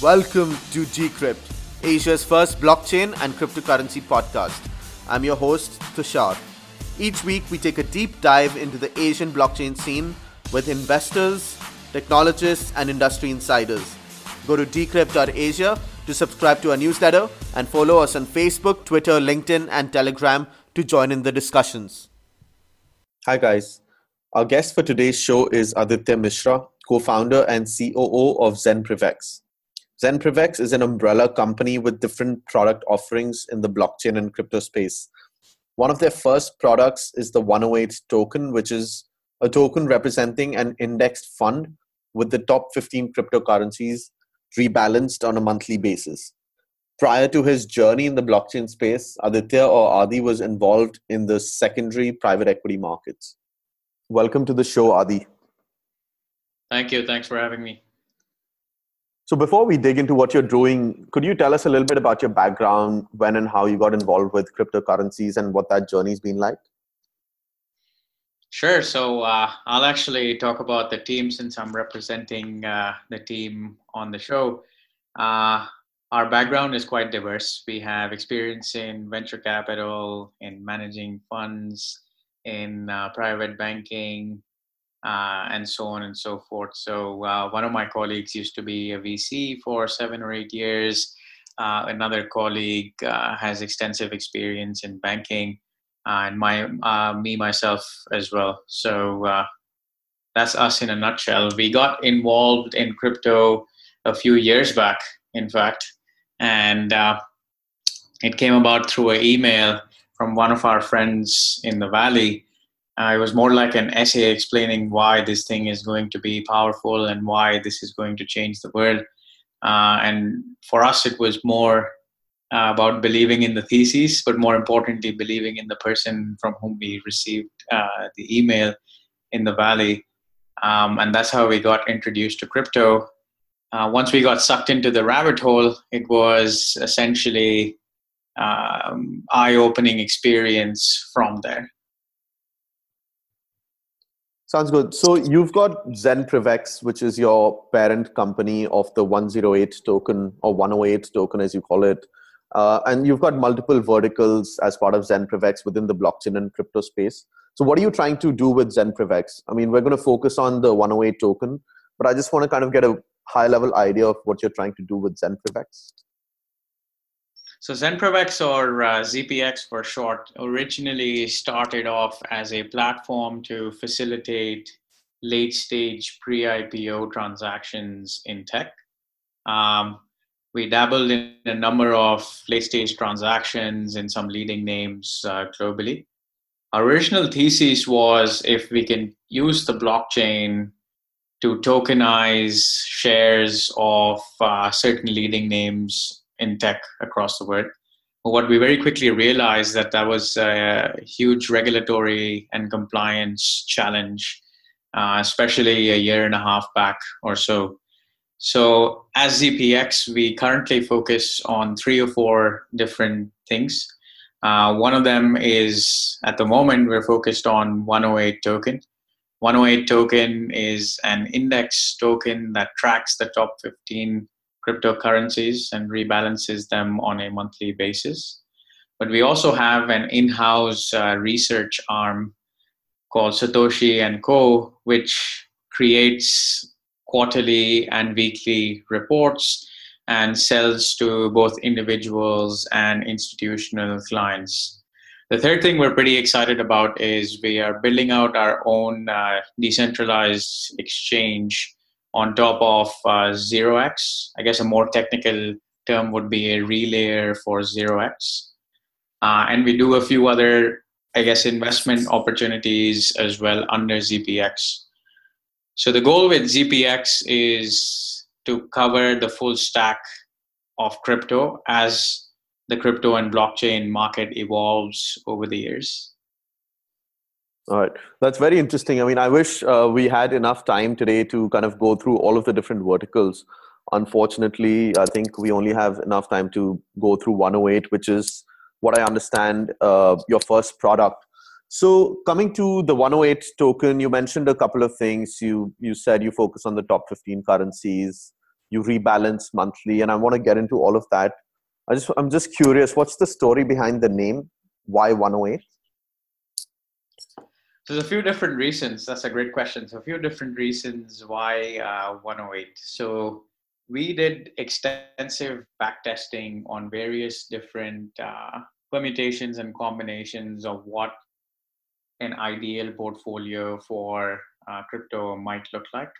Welcome to Decrypt, Asia's first blockchain and cryptocurrency podcast. I'm your host, Tushar. Each week, we take a deep dive into the Asian blockchain scene with investors, technologists, and industry insiders. Go to decrypt.asia to subscribe to our newsletter and follow us on Facebook, Twitter, LinkedIn, and Telegram to join in the discussions. Hi, guys. Our guest for today's show is Aditya Mishra, co founder and COO of ZenPrivex. ZenPrivex is an umbrella company with different product offerings in the blockchain and crypto space. One of their first products is the 108 token, which is a token representing an indexed fund with the top 15 cryptocurrencies rebalanced on a monthly basis. Prior to his journey in the blockchain space, Aditya or Adi was involved in the secondary private equity markets. Welcome to the show, Adi. Thank you. Thanks for having me. So, before we dig into what you're doing, could you tell us a little bit about your background, when and how you got involved with cryptocurrencies, and what that journey's been like? Sure. So uh, I'll actually talk about the team since I'm representing uh, the team on the show. Uh, our background is quite diverse. We have experience in venture capital, in managing funds, in uh, private banking, and so on and so forth. So uh, one of my colleagues used to be a VC for seven or eight years. another colleague has extensive experience in banking and my uh, me myself as well. So uh, that's us in a nutshell. We got involved in crypto a few years back, in fact, and uh, it came about through an email from one of our friends in the valley. Uh, it was more like an essay explaining why this thing is going to be powerful and why this is going to change the world. Uh, and for us, it was more uh, about believing in the thesis, but more importantly, believing in the person from whom we received uh, the email in the valley. Um, and that's how we got introduced to crypto. Uh, once we got sucked into the rabbit hole, it was essentially um, eye-opening experience from there. Sounds good. So you've got ZenPrivex, which is your parent company of the 108 token or 108 token, as you call it. Uh, and you've got multiple verticals as part of ZenPrivex within the blockchain and crypto space. So, what are you trying to do with ZenPrivex? I mean, we're going to focus on the 108 token, but I just want to kind of get a high level idea of what you're trying to do with ZenPrivex. So, ZenPrivex or uh, ZPX for short originally started off as a platform to facilitate late stage pre IPO transactions in tech. Um, we dabbled in a number of late stage transactions in some leading names uh, globally. Our original thesis was if we can use the blockchain to tokenize shares of uh, certain leading names in tech across the world. But what we very quickly realized that that was a huge regulatory and compliance challenge, uh, especially a year and a half back or so. So, as ZPX, we currently focus on three or four different things. Uh, one of them is at the moment we're focused on 108 token. 108 token is an index token that tracks the top 15 cryptocurrencies and rebalances them on a monthly basis. But we also have an in house uh, research arm called Satoshi and Co., which creates quarterly and weekly reports and sells to both individuals and institutional clients. The third thing we're pretty excited about is we are building out our own uh, decentralized exchange on top of uh, 0x. I guess a more technical term would be a relayer for 0x. Uh, and we do a few other, I guess, investment opportunities as well under ZPX. So the goal with ZPX is to cover the full stack of crypto as the crypto and blockchain market evolves over the years. All right, that's very interesting. I mean, I wish uh, we had enough time today to kind of go through all of the different verticals. Unfortunately, I think we only have enough time to go through 108, which is what I understand uh, your first product. So coming to the 108 token, you mentioned a couple of things. You you said you focus on the top 15 currencies. you rebalance monthly, and I want to get into all of that. I just I'm just curious, what's the story behind the name? Why 108? There's a few different reasons. That's a great question. So a few different reasons why uh, 108. So we did extensive backtesting on various different uh, permutations and combinations of what an ideal portfolio for uh, crypto might look like.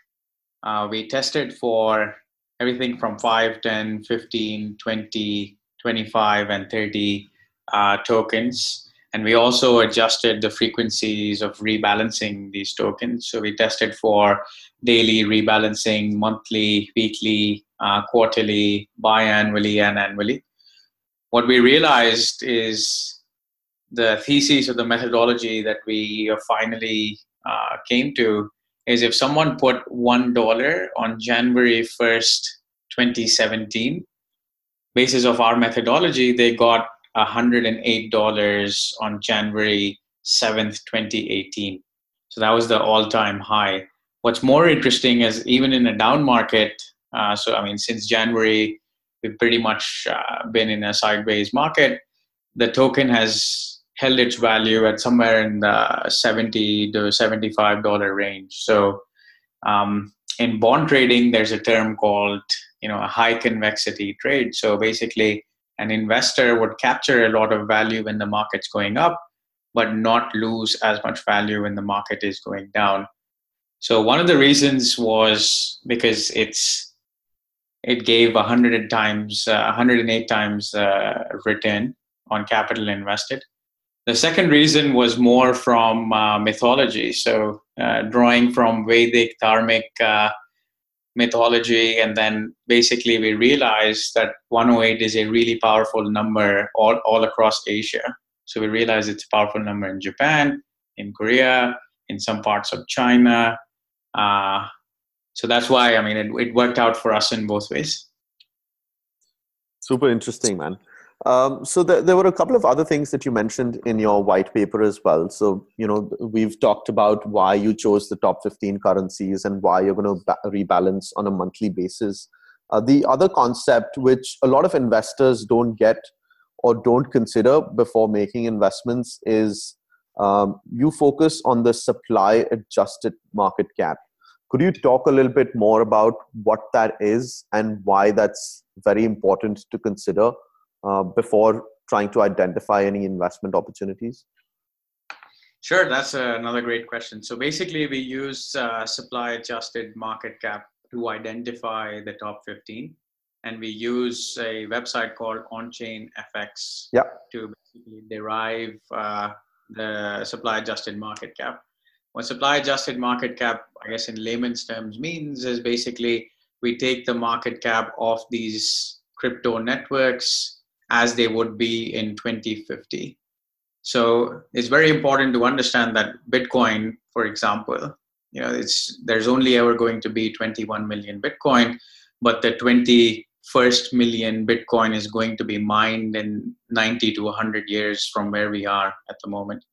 Uh, we tested for everything from 5, 10, 15, 20, 25, and 30 uh, tokens and we also adjusted the frequencies of rebalancing these tokens. So we tested for daily rebalancing, monthly, weekly, uh, quarterly, biannually, and annually. What we realized is the thesis of the methodology that we finally uh, came to is if someone put $1 on January 1st, 2017, basis of our methodology, they got $108 on January 7th, 2018. So that was the all time high. What's more interesting is even in a down market, uh, so I mean, since January, we've pretty much uh, been in a sideways market. The token has held its value at somewhere in the 70 to $75 range. So um, in bond trading, there's a term called you know a high convexity trade. So basically, an investor would capture a lot of value when the market's going up, but not lose as much value when the market is going down. So one of the reasons was because it's it gave 100 times, uh, 108 times uh, return on capital invested. The second reason was more from uh, mythology. So uh, drawing from Vedic, dharmic uh, mythology and then basically we realized that 108 is a really powerful number all, all across asia. So we realized it's a powerful number in japan in korea in some parts of china. Uh, so that's why i mean it, it worked out for us in both ways. Super interesting man um, so the, there were a couple of other things that you mentioned in your white paper as well. So you know we've talked about why you chose the top 15 currencies and why you're going to ba- rebalance on a monthly basis. Uh, the other concept, which a lot of investors don't get or don't consider before making investments, is um, you focus on the supply adjusted market cap. Could you talk a little bit more about what that is and why that's very important to consider? Uh, before trying to identify any investment opportunities? Sure, that's another great question. So basically, we use uh, supply adjusted market cap to identify the top 15. And we use a website called OnChain FX to basically derive uh, the supply adjusted market cap. What supply adjusted market cap, I guess in layman's terms, means is basically we take the market cap of these crypto networks as they would be in 2050. So it's very important to understand that Bitcoin, for example, you know, it's there's only ever going to be 21 million Bitcoin, but the 21st million Bitcoin is going to be mined in 90 to 100 years from where we are at the moment.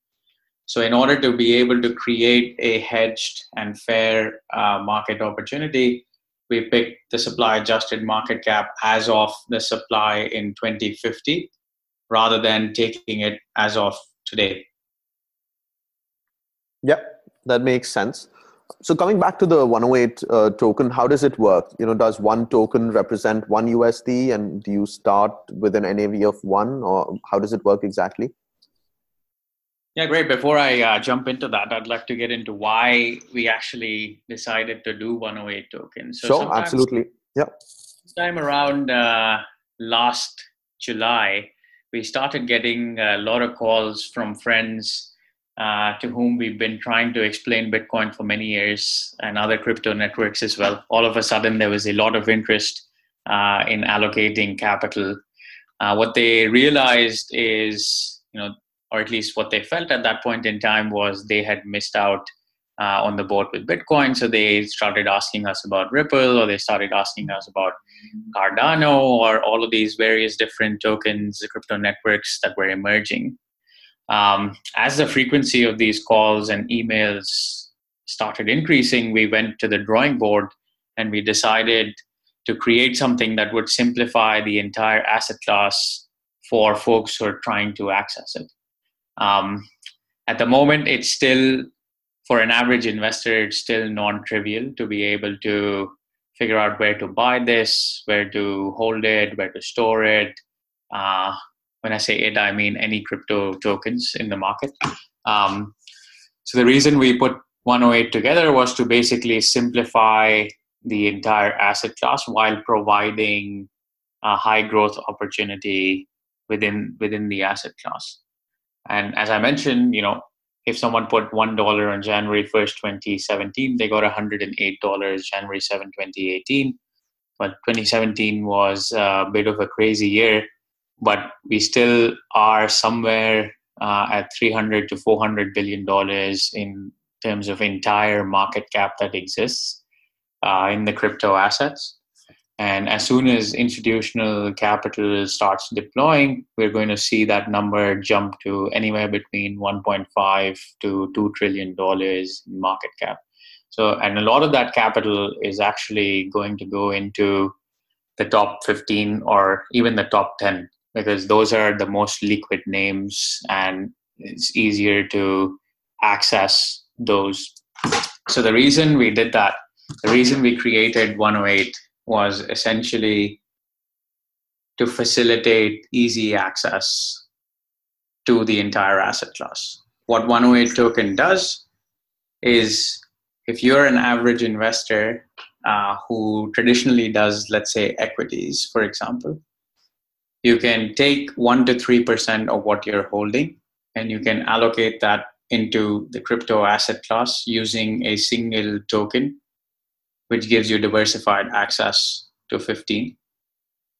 So, in order to be able to create a hedged and fair uh, market opportunity, we picked the supply adjusted market cap as of the supply in 2050 rather than taking it as of today. Yep, that makes sense. So coming back to the 108 uh, token, how does it work? You know, does one token represent one USD, and do you start with an NAV of one, or how does it work exactly? Yeah, great. Before I uh, jump into that, I'd like to get into why we actually decided to do 108 tokens. So sure, absolutely. Yeah. Time around uh, last July, we started getting a lot of calls from friends uh, to whom we've been trying to explain Bitcoin for many years and other crypto networks as well. All of a sudden, there was a lot of interest uh, in allocating capital. Uh, what they realized is, you know, or at least what they felt at that point in time was they had missed out uh, on the boat with Bitcoin. So they started asking us about Ripple, or they started asking us about Cardano, or all of these various different tokens, crypto networks that were emerging. Um, as the frequency of these calls and emails started increasing, we went to the drawing board and we decided to create something that would simplify the entire asset class for folks who are trying to access it. Um, at the moment, it's still for an average investor, it's still non-trivial to be able to figure out where to buy this, where to hold it, where to store it. Uh, when I say it, I mean any crypto tokens in the market. Um, so the reason we put 108 together was to basically simplify the entire asset class while providing a high growth opportunity within within the asset class. And as I mentioned, you know, if someone put one dollar on January 1st, 2017, they got $108 January 7, 2018. But 2017 was a bit of a crazy year, but we still are somewhere uh, at 300 to 400 billion dollars in terms of entire market cap that exists uh, in the crypto assets. And as soon as institutional capital starts deploying, we're going to see that number jump to anywhere between 1.5 to 2 trillion dollars market cap. So, and a lot of that capital is actually going to go into the top 15 or even the top 10 because those are the most liquid names and it's easier to access those. So, the reason we did that, the reason we created 108 was essentially to facilitate easy access to the entire asset class. What 108 token does is if you're an average investor uh, who traditionally does, let's say, equities, for example, you can take 1% to 3% of what you're holding and you can allocate that into the crypto asset class using a single token which gives you diversified access to 15.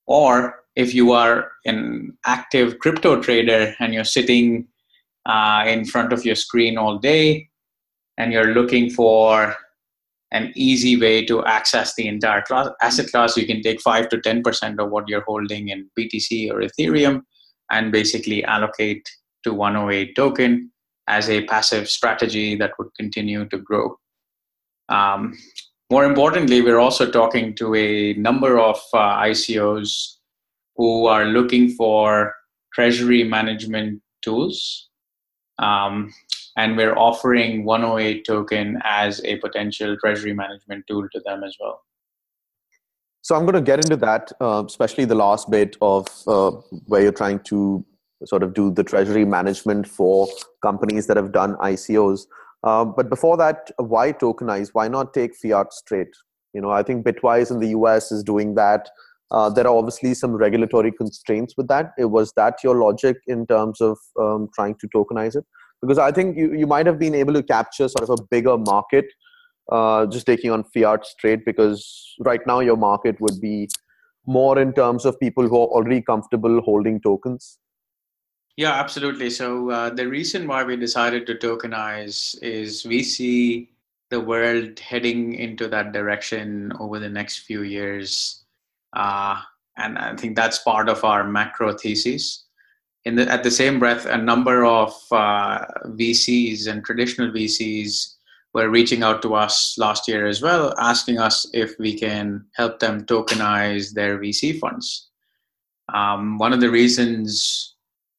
Or if you are an active crypto trader and you're sitting uh, in front of your screen all day and you're looking for an easy way to access the entire class, asset class, you can take 5 to 10% of what you're holding in BTC or Ethereum and basically allocate to 108 token as a passive strategy that would continue to grow. Um, more importantly, we're also talking to a number of uh, ICOs who are looking for treasury management tools. Um, and we're offering 108 token as a potential treasury management tool to them as well. So I'm going to get into that, uh, especially the last bit of uh, where you're trying to sort of do the treasury management for companies that have done ICOs. Uh, but before that, why tokenize? Why not take fiat straight? You know, I think Bitwise in the US is doing that. Uh, there are obviously some regulatory constraints with that. It, was that your logic in terms of um, trying to tokenize it? Because I think you, you might have been able to capture sort of a bigger market uh, just taking on fiat straight because right now your market would be more in terms of people who are already comfortable holding tokens yeah, absolutely. So uh, the reason why we decided to tokenize is we see the world heading into that direction over the next few years, uh, and I think that's part of our macro thesis. In the, at the same breath, a number of uh, VCs and traditional VCs were reaching out to us last year as well, asking us if we can help them tokenize their VC funds. Um, one of the reasons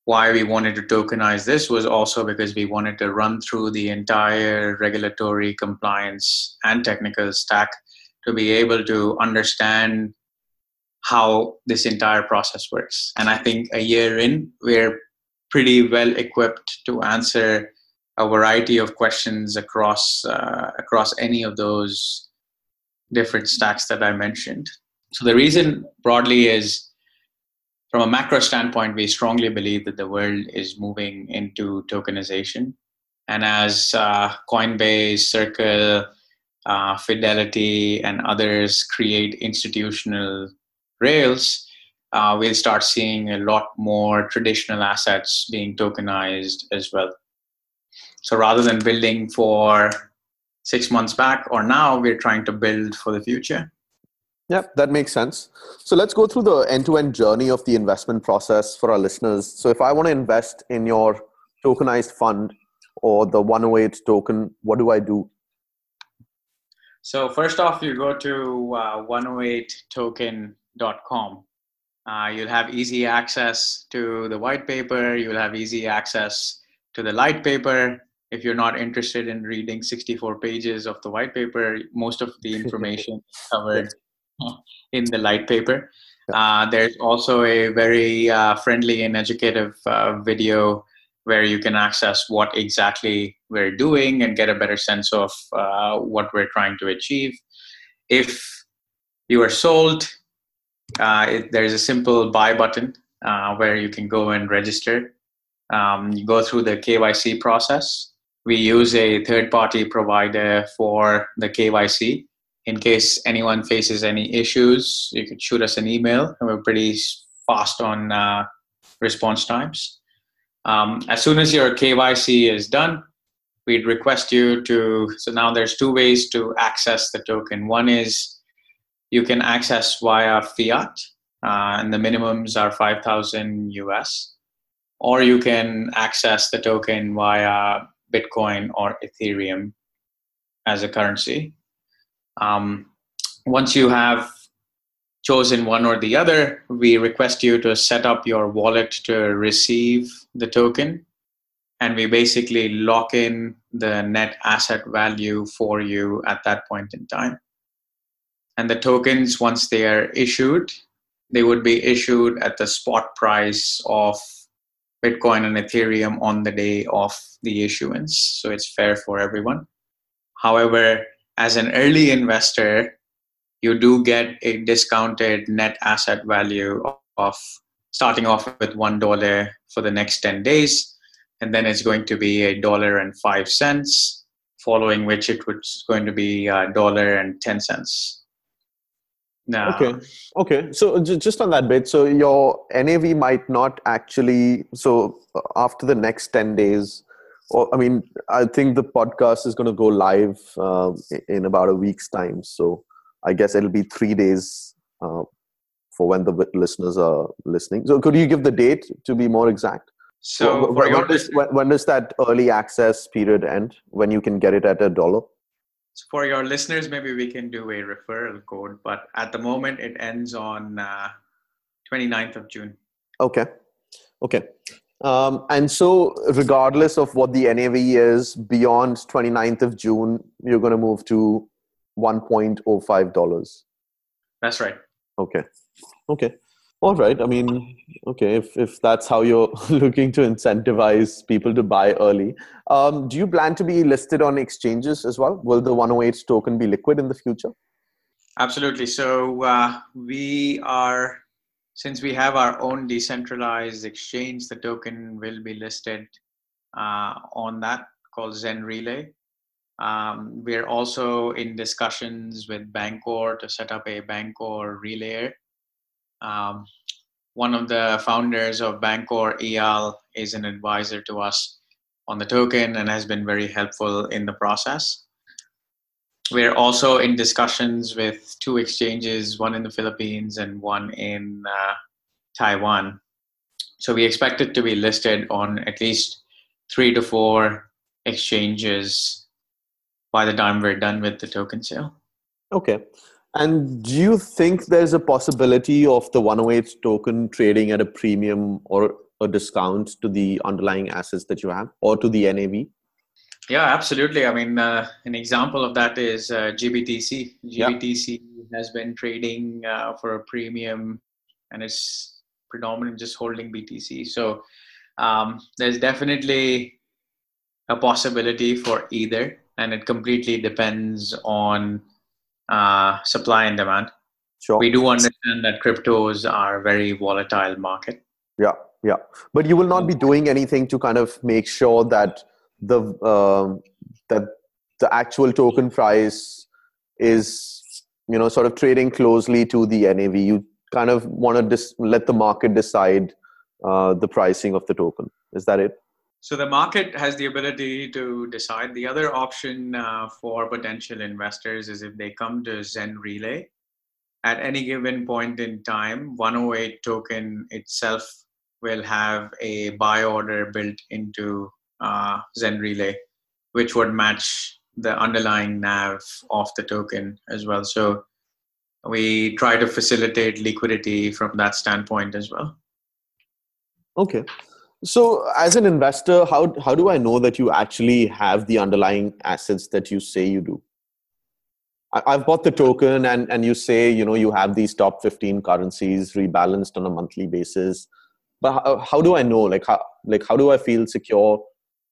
why we wanted to tokenize this was also because we wanted to run through the entire regulatory compliance and technical stack to be able to understand how this entire process works. And I think a year in, we're pretty well equipped to answer a variety of questions across uh, across any of those different stacks that I mentioned. So the reason broadly is from a macro standpoint, we strongly believe that the world is moving into tokenization. And as uh, Coinbase, Circle, uh, Fidelity, and others create institutional rails, uh, we'll start seeing a lot more traditional assets being tokenized as well. So rather than building for six months back or now, we're trying to build for the future. Yeah, that makes sense. So let's go through the end to end journey of the investment process for our listeners. So if I want to invest in your tokenized fund or the 108 token, what do I do? So first off, you go to uh, 108token.com. Uh, you'll have easy access to the white paper. You'll have easy access to the light paper. If you're not interested in reading 64 pages of the white paper, most of the information is covered in the light paper. Uh, there's also a very uh, friendly and educative uh, video where you can access what exactly we're doing and get a better sense of uh, what we're trying to achieve. If you are sold, uh, it, there's a simple buy button uh, where you can go and register. Um, you go through the KYC process. We use a third party provider for the KYC. In case anyone faces any issues, you could shoot us an email, we're pretty fast on uh, response times. Um, as soon as your KYC is done, we'd request you to. So now there's two ways to access the token. One is you can access via fiat, uh, and the minimums are 5,000 US, or you can access the token via Bitcoin or Ethereum as a currency. Um, once you have chosen one or the other, we request you to set up your wallet to receive the token. And we basically lock in the net asset value for you at that point in time. And the tokens, once they are issued, they would be issued at the spot price of Bitcoin and Ethereum on the day of the issuance. So it's fair for everyone. However, as an early investor, you do get a discounted net asset value of starting off with one dollar for the next 10 days and then it's going to be a dollar and five cents following which it was going to be a dollar and 10 cents. Now okay. Okay. So just on that bit so your nav might not actually so uh, after the next 10 days or i mean i think the podcast is going to go live uh, in about a week's time so I guess it'll be three days uh, for when the listeners are listening. So, could you give the date to be more exact? So, when, when, does, when, when, does, that early access period end? When you can get it at a dollar? So for your listeners, maybe we can do a referral code, but at the moment it ends on uh, 29th of June. Okay. Okay. Um, and so, regardless of what the NAV is, beyond 29th of June, you're going to move to $1.05. That's right. Okay. Okay. All right. I mean, okay, if, if that's how you're looking to incentivize people to buy early, um, do you plan to be listed on exchanges as well? Will the 108 token be liquid in the future? Absolutely. So uh, we are, since we have our own decentralized exchange, the token will be listed uh, on that called Zen Relay. Um, we're also in discussions with Bancor to set up a Bancor relay. Um, one of the founders of Bancor, Eyal, is an advisor to us on the token and has been very helpful in the process. We're also in discussions with two exchanges, one in the Philippines and one in uh, Taiwan. So we expect it to be listed on at least three to four exchanges by the time we're done with the token sale. Okay. And do you think there's a possibility of the 108 token trading at a premium or a discount to the underlying assets that you have or to the NAV? Yeah, absolutely. I mean, uh, an example of that is uh, GBTC. GBTC yeah. has been trading uh, for a premium and it's predominantly just holding BTC. So um, there's definitely a possibility for either and it completely depends on uh, supply and demand. Sure. We do understand that cryptos are a very volatile market. Yeah, yeah. But you will not be doing anything to kind of make sure that the uh, that the actual token price is you know sort of trading closely to the NAV. You kind of want to dis- let the market decide uh, the pricing of the token. Is that it? So the market has the ability to decide. The other option uh, for potential investors is if they come to Zen Relay, at any given point in time, 108 token itself will have a buy order built into uh, Zen Relay, which would match the underlying NAV of the token as well. So we try to facilitate liquidity from that standpoint as well. Okay. So, as an investor, how how do I know that you actually have the underlying assets that you say you do? I've bought the token, and and you say you know you have these top fifteen currencies rebalanced on a monthly basis. But how, how do I know? Like how like how do I feel secure,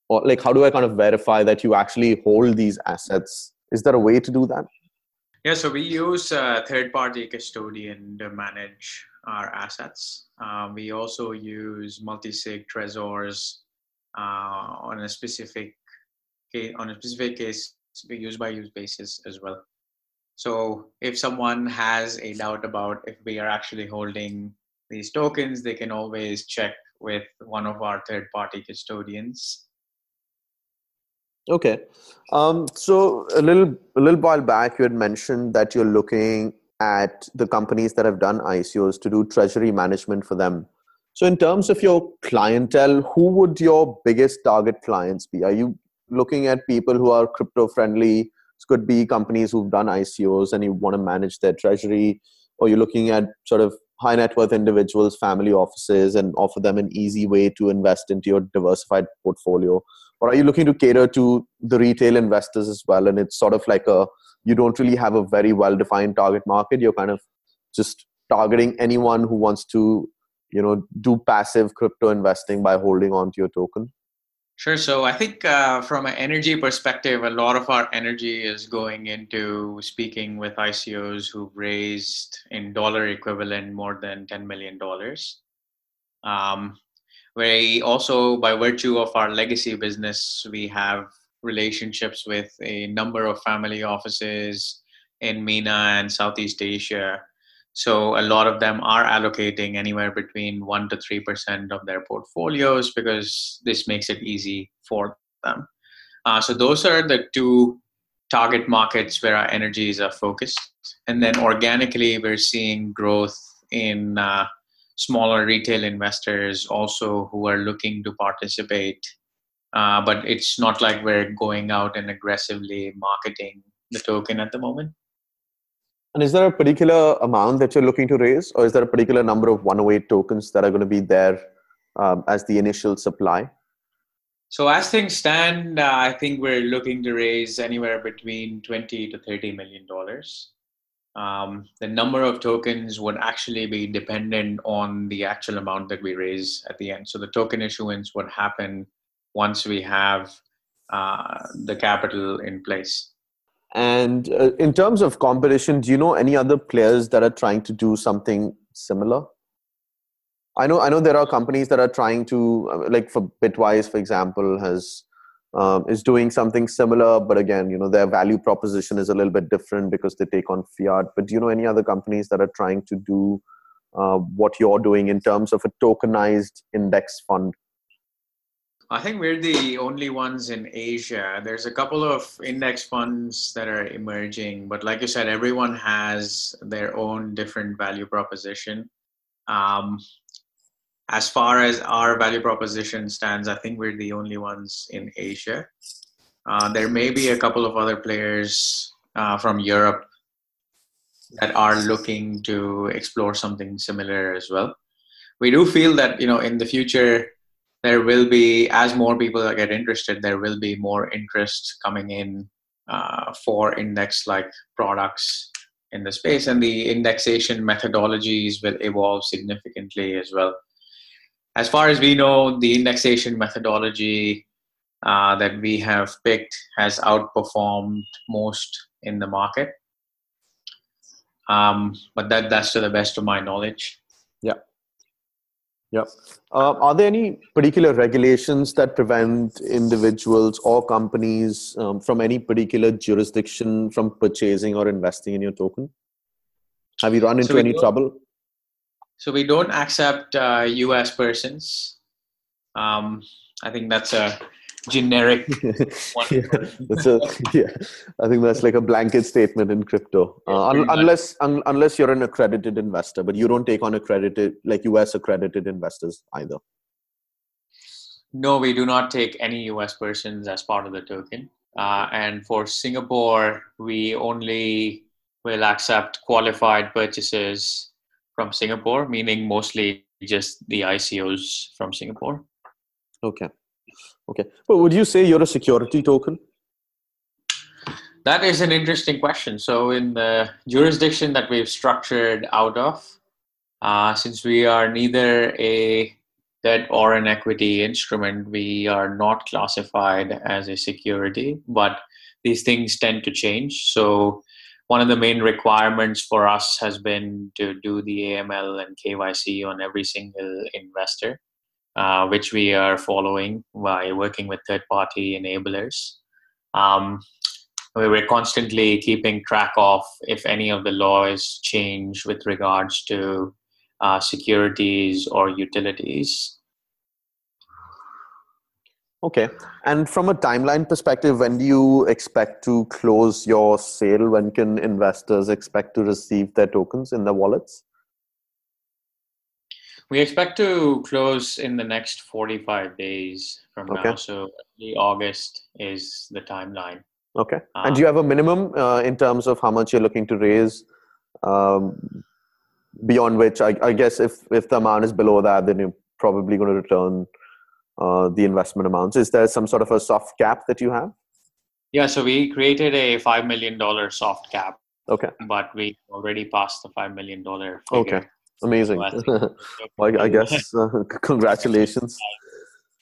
or like how do I kind of verify that you actually hold these assets? Is there a way to do that? Yeah, so we use a third-party custodian to manage our assets. Uh, we also use multi-sig Trezors uh, on a specific case, on a specific case use by use basis as well. So if someone has a doubt about if we are actually holding these tokens, they can always check with one of our third-party custodians. Okay, um, so a little a little while back, you had mentioned that you're looking at the companies that have done ICOs to do treasury management for them. So, in terms of your clientele, who would your biggest target clients be? Are you looking at people who are crypto friendly? It could be companies who've done ICOs and you want to manage their treasury, or you're looking at sort of high net worth individuals, family offices, and offer them an easy way to invest into your diversified portfolio? Or are you looking to cater to the retail investors as well? And it's sort of like a you don't really have a very well defined target market you're kind of just targeting anyone who wants to you know do passive crypto investing by holding on to your token Sure. So I think uh, from an energy perspective, a lot of our energy is going into speaking with ICOs who've raised in dollar equivalent more than $10 million. Um, we also, by virtue of our legacy business, we have relationships with a number of family offices in MENA and Southeast Asia. So a lot of them are allocating anywhere between 1 to 3% of their portfolios because this makes it easy for them. Uh, so those are the two target markets where our energies are focused. And then organically, we're seeing growth in uh, smaller retail investors also who are looking to participate uh, but it's not like we're going out and aggressively marketing the token at the moment. And is there a particular amount that you're looking to raise, or is there a particular number of 108 tokens that are going to be there um, as the initial supply? So as things stand, uh, I think we're looking to raise anywhere between 20 to 30 million dollars. Um, the number of tokens would actually be dependent on the actual amount that we raise at the end. So the token issuance would happen once we have uh, the capital in place. And uh, in terms of competition, do you know any other players that are trying to do something similar? I know, I know there are companies that are trying to, uh, like for Bitwise, for example, has um, is doing something similar, but again, you know, their value proposition is a little bit different because they take on fiat. But do you know any other companies that are trying to do uh, what you're doing in terms of a tokenized index fund? I think we're the only ones in Asia. There's a couple of index funds that are emerging, but like you said, everyone has their own different value proposition. Um, as far as our value proposition stands, I think we're the only ones in Asia. Uh, there may be a couple of other players uh, from Europe that are looking to explore something similar as well. We do feel that you know in the future there will be as more people get interested there will be more interest coming in uh, for index like products in the space and the indexation methodologies will evolve significantly as well as far as we know the indexation methodology uh, that we have picked has outperformed most in the market um, but that that's to the best of my knowledge yeah yeah. Uh, are there any particular regulations that prevent individuals or companies um, from any particular jurisdiction from purchasing or investing in your token? Have you run into so any trouble? So we don't accept uh, U.S. persons. Um, I think that's a generic one. yeah, that's a, yeah, I think that's like a blanket statement in crypto. Uh, un- unless un- unless you're an accredited investor, but you don't take on accredited like US accredited investors either. No, we do not take any US persons as part of the token. Uh, and for Singapore, we only will accept qualified purchases from Singapore, meaning mostly just the ICOs from Singapore. Okay. Okay. But would you say you're a security token? That is an interesting question. So, in the jurisdiction that we've structured out of, uh, since we are neither a debt or an equity instrument, we are not classified as a security, but these things tend to change. So, one of the main requirements for us has been to do the AML and KYC on every single investor, uh, which we are following by working with third party enablers. Um, we were constantly keeping track of if any of the laws change with regards to uh, securities or utilities. Okay. And from a timeline perspective, when do you expect to close your sale? When can investors expect to receive their tokens in their wallets? We expect to close in the next 45 days from okay. now. So early August is the timeline. Okay. Um, and do you have a minimum uh, in terms of how much you're looking to raise? Um, beyond which, I, I, guess, if if the amount is below that, then you're probably going to return uh, the investment amounts. Is there some sort of a soft cap that you have? Yeah. So we created a five million dollar soft cap. Okay. But we already passed the five million dollar. Okay. Amazing. So well, I guess uh, congratulations.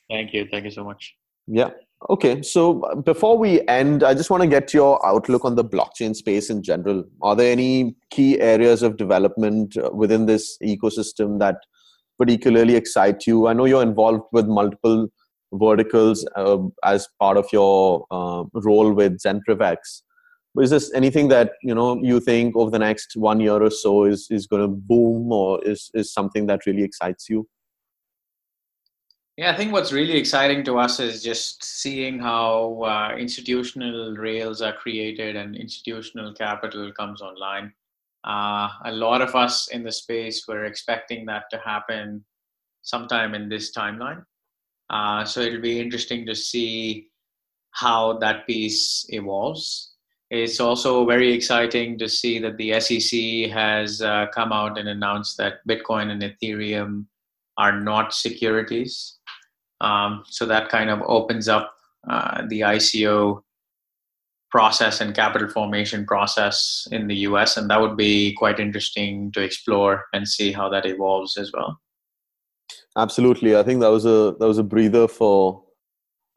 Thank you. Thank you so much. Yeah. Okay, so uh, before we end, I just want to get your outlook on the blockchain space in general. Are there any key areas of development uh, within this ecosystem that particularly excite you? I know you're involved with multiple verticals uh, as part of your uh, role with ZenPrivex. Is this anything that you know you think over the next one year or so is is going to boom, or is is something that really excites you? Yeah, I think what's really exciting to us is just seeing how uh, institutional rails are created and institutional capital comes online. Uh, a lot of us in the space were expecting that to happen sometime in this timeline. Uh, so it'll be interesting to see how that piece evolves. It's also very exciting to see that the SEC has uh, come out and announced that Bitcoin and Ethereum are not securities. Um, so that kind of opens up uh, the ICO process and capital formation process in the US, and that would be quite interesting to explore and see how that evolves as well. Absolutely, I think that was a that was a breather for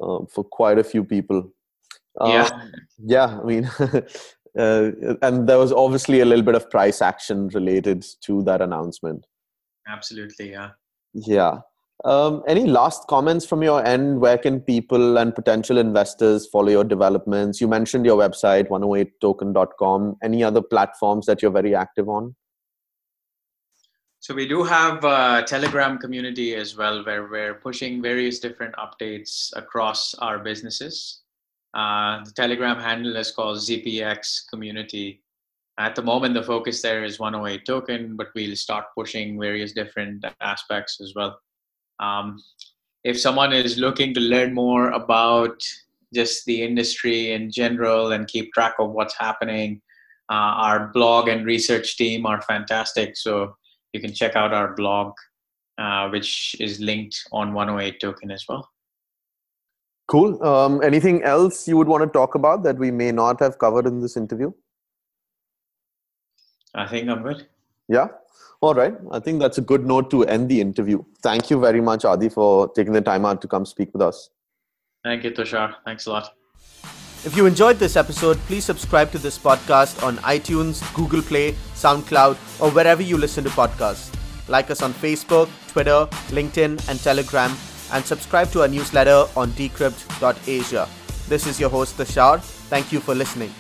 uh, for quite a few people. Uh, yeah, yeah. I mean, uh, and there was obviously a little bit of price action related to that announcement. Absolutely, yeah. Yeah. Um, any last comments from your end? Where can people and potential investors follow your developments? You mentioned your website, 108token.com. Any other platforms that you're very active on? So we do have a Telegram community as well, where we're pushing various different updates across our businesses. Uh, the Telegram handle is called ZPX Community. At the moment, the focus there is 108 token, but we'll start pushing various different aspects as well. Um, if someone is looking to learn more about just the industry in general and keep track of what's happening, uh, our blog and research team are fantastic. So you can check out our blog, uh, which is linked on 108 token as well. Cool. Um, anything else you would want to talk about that we may not have covered in this interview? I think I'm good. Yeah. All right. I think that's a good note to end the interview. Thank you very much, Adi, for taking the time out to come speak with us. Thank you, Tushar. Thanks a lot. If you enjoyed this episode, please subscribe to this podcast on iTunes, Google Play, SoundCloud, or wherever you listen to podcasts. Like us on Facebook, Twitter, LinkedIn, and Telegram, and subscribe to our newsletter on decrypt.asia. This is your host, Tushar. Thank you for listening.